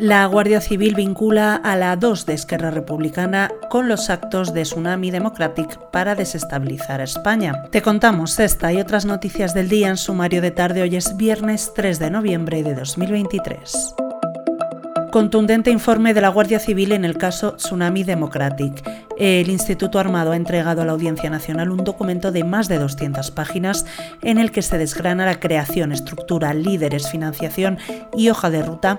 La Guardia Civil vincula a la 2 de Esquerra Republicana con los actos de Tsunami Democratic para desestabilizar España. Te contamos esta y otras noticias del día en sumario de tarde. Hoy es viernes 3 de noviembre de 2023. Contundente informe de la Guardia Civil en el caso Tsunami Democratic. El Instituto Armado ha entregado a la Audiencia Nacional un documento de más de 200 páginas en el que se desgrana la creación, estructura, líderes, financiación y hoja de ruta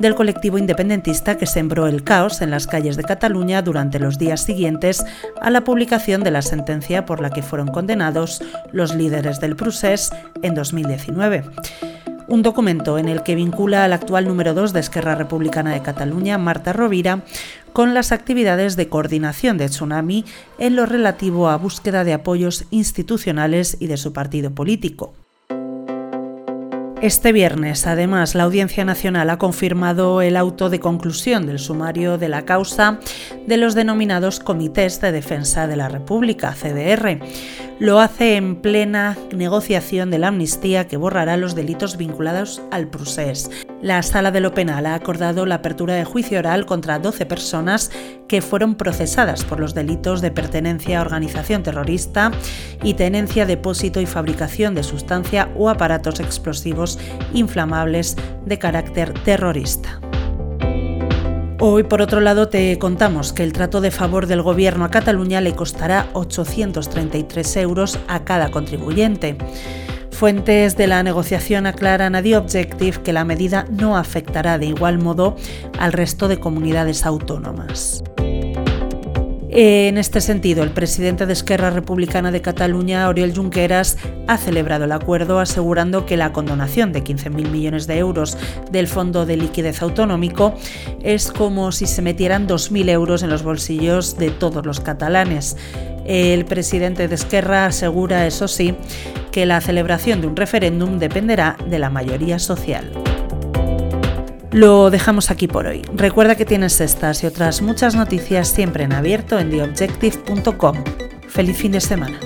del colectivo independentista que sembró el caos en las calles de Cataluña durante los días siguientes a la publicación de la sentencia por la que fueron condenados los líderes del procés en 2019 un documento en el que vincula al actual número 2 de Esquerra Republicana de Cataluña, Marta Rovira, con las actividades de coordinación de Tsunami en lo relativo a búsqueda de apoyos institucionales y de su partido político. Este viernes, además, la Audiencia Nacional ha confirmado el auto de conclusión del sumario de la causa de los denominados Comités de Defensa de la República, CDR. Lo hace en plena negociación de la amnistía que borrará los delitos vinculados al procés. La Sala de lo Penal ha acordado la apertura de juicio oral contra 12 personas que fueron procesadas por los delitos de pertenencia a organización terrorista y tenencia, depósito y fabricación de sustancia o aparatos explosivos inflamables de carácter terrorista. Hoy, por otro lado, te contamos que el trato de favor del Gobierno a Cataluña le costará 833 euros a cada contribuyente. Fuentes de la negociación aclaran a The Objective que la medida no afectará de igual modo al resto de comunidades autónomas. En este sentido, el presidente de Esquerra Republicana de Cataluña, Oriol Junqueras, ha celebrado el acuerdo asegurando que la condonación de 15.000 millones de euros del Fondo de Liquidez Autonómico es como si se metieran 2.000 euros en los bolsillos de todos los catalanes. El presidente de Esquerra asegura, eso sí, que la celebración de un referéndum dependerá de la mayoría social. Lo dejamos aquí por hoy. Recuerda que tienes estas y otras muchas noticias siempre en abierto en theobjective.com. Feliz fin de semana.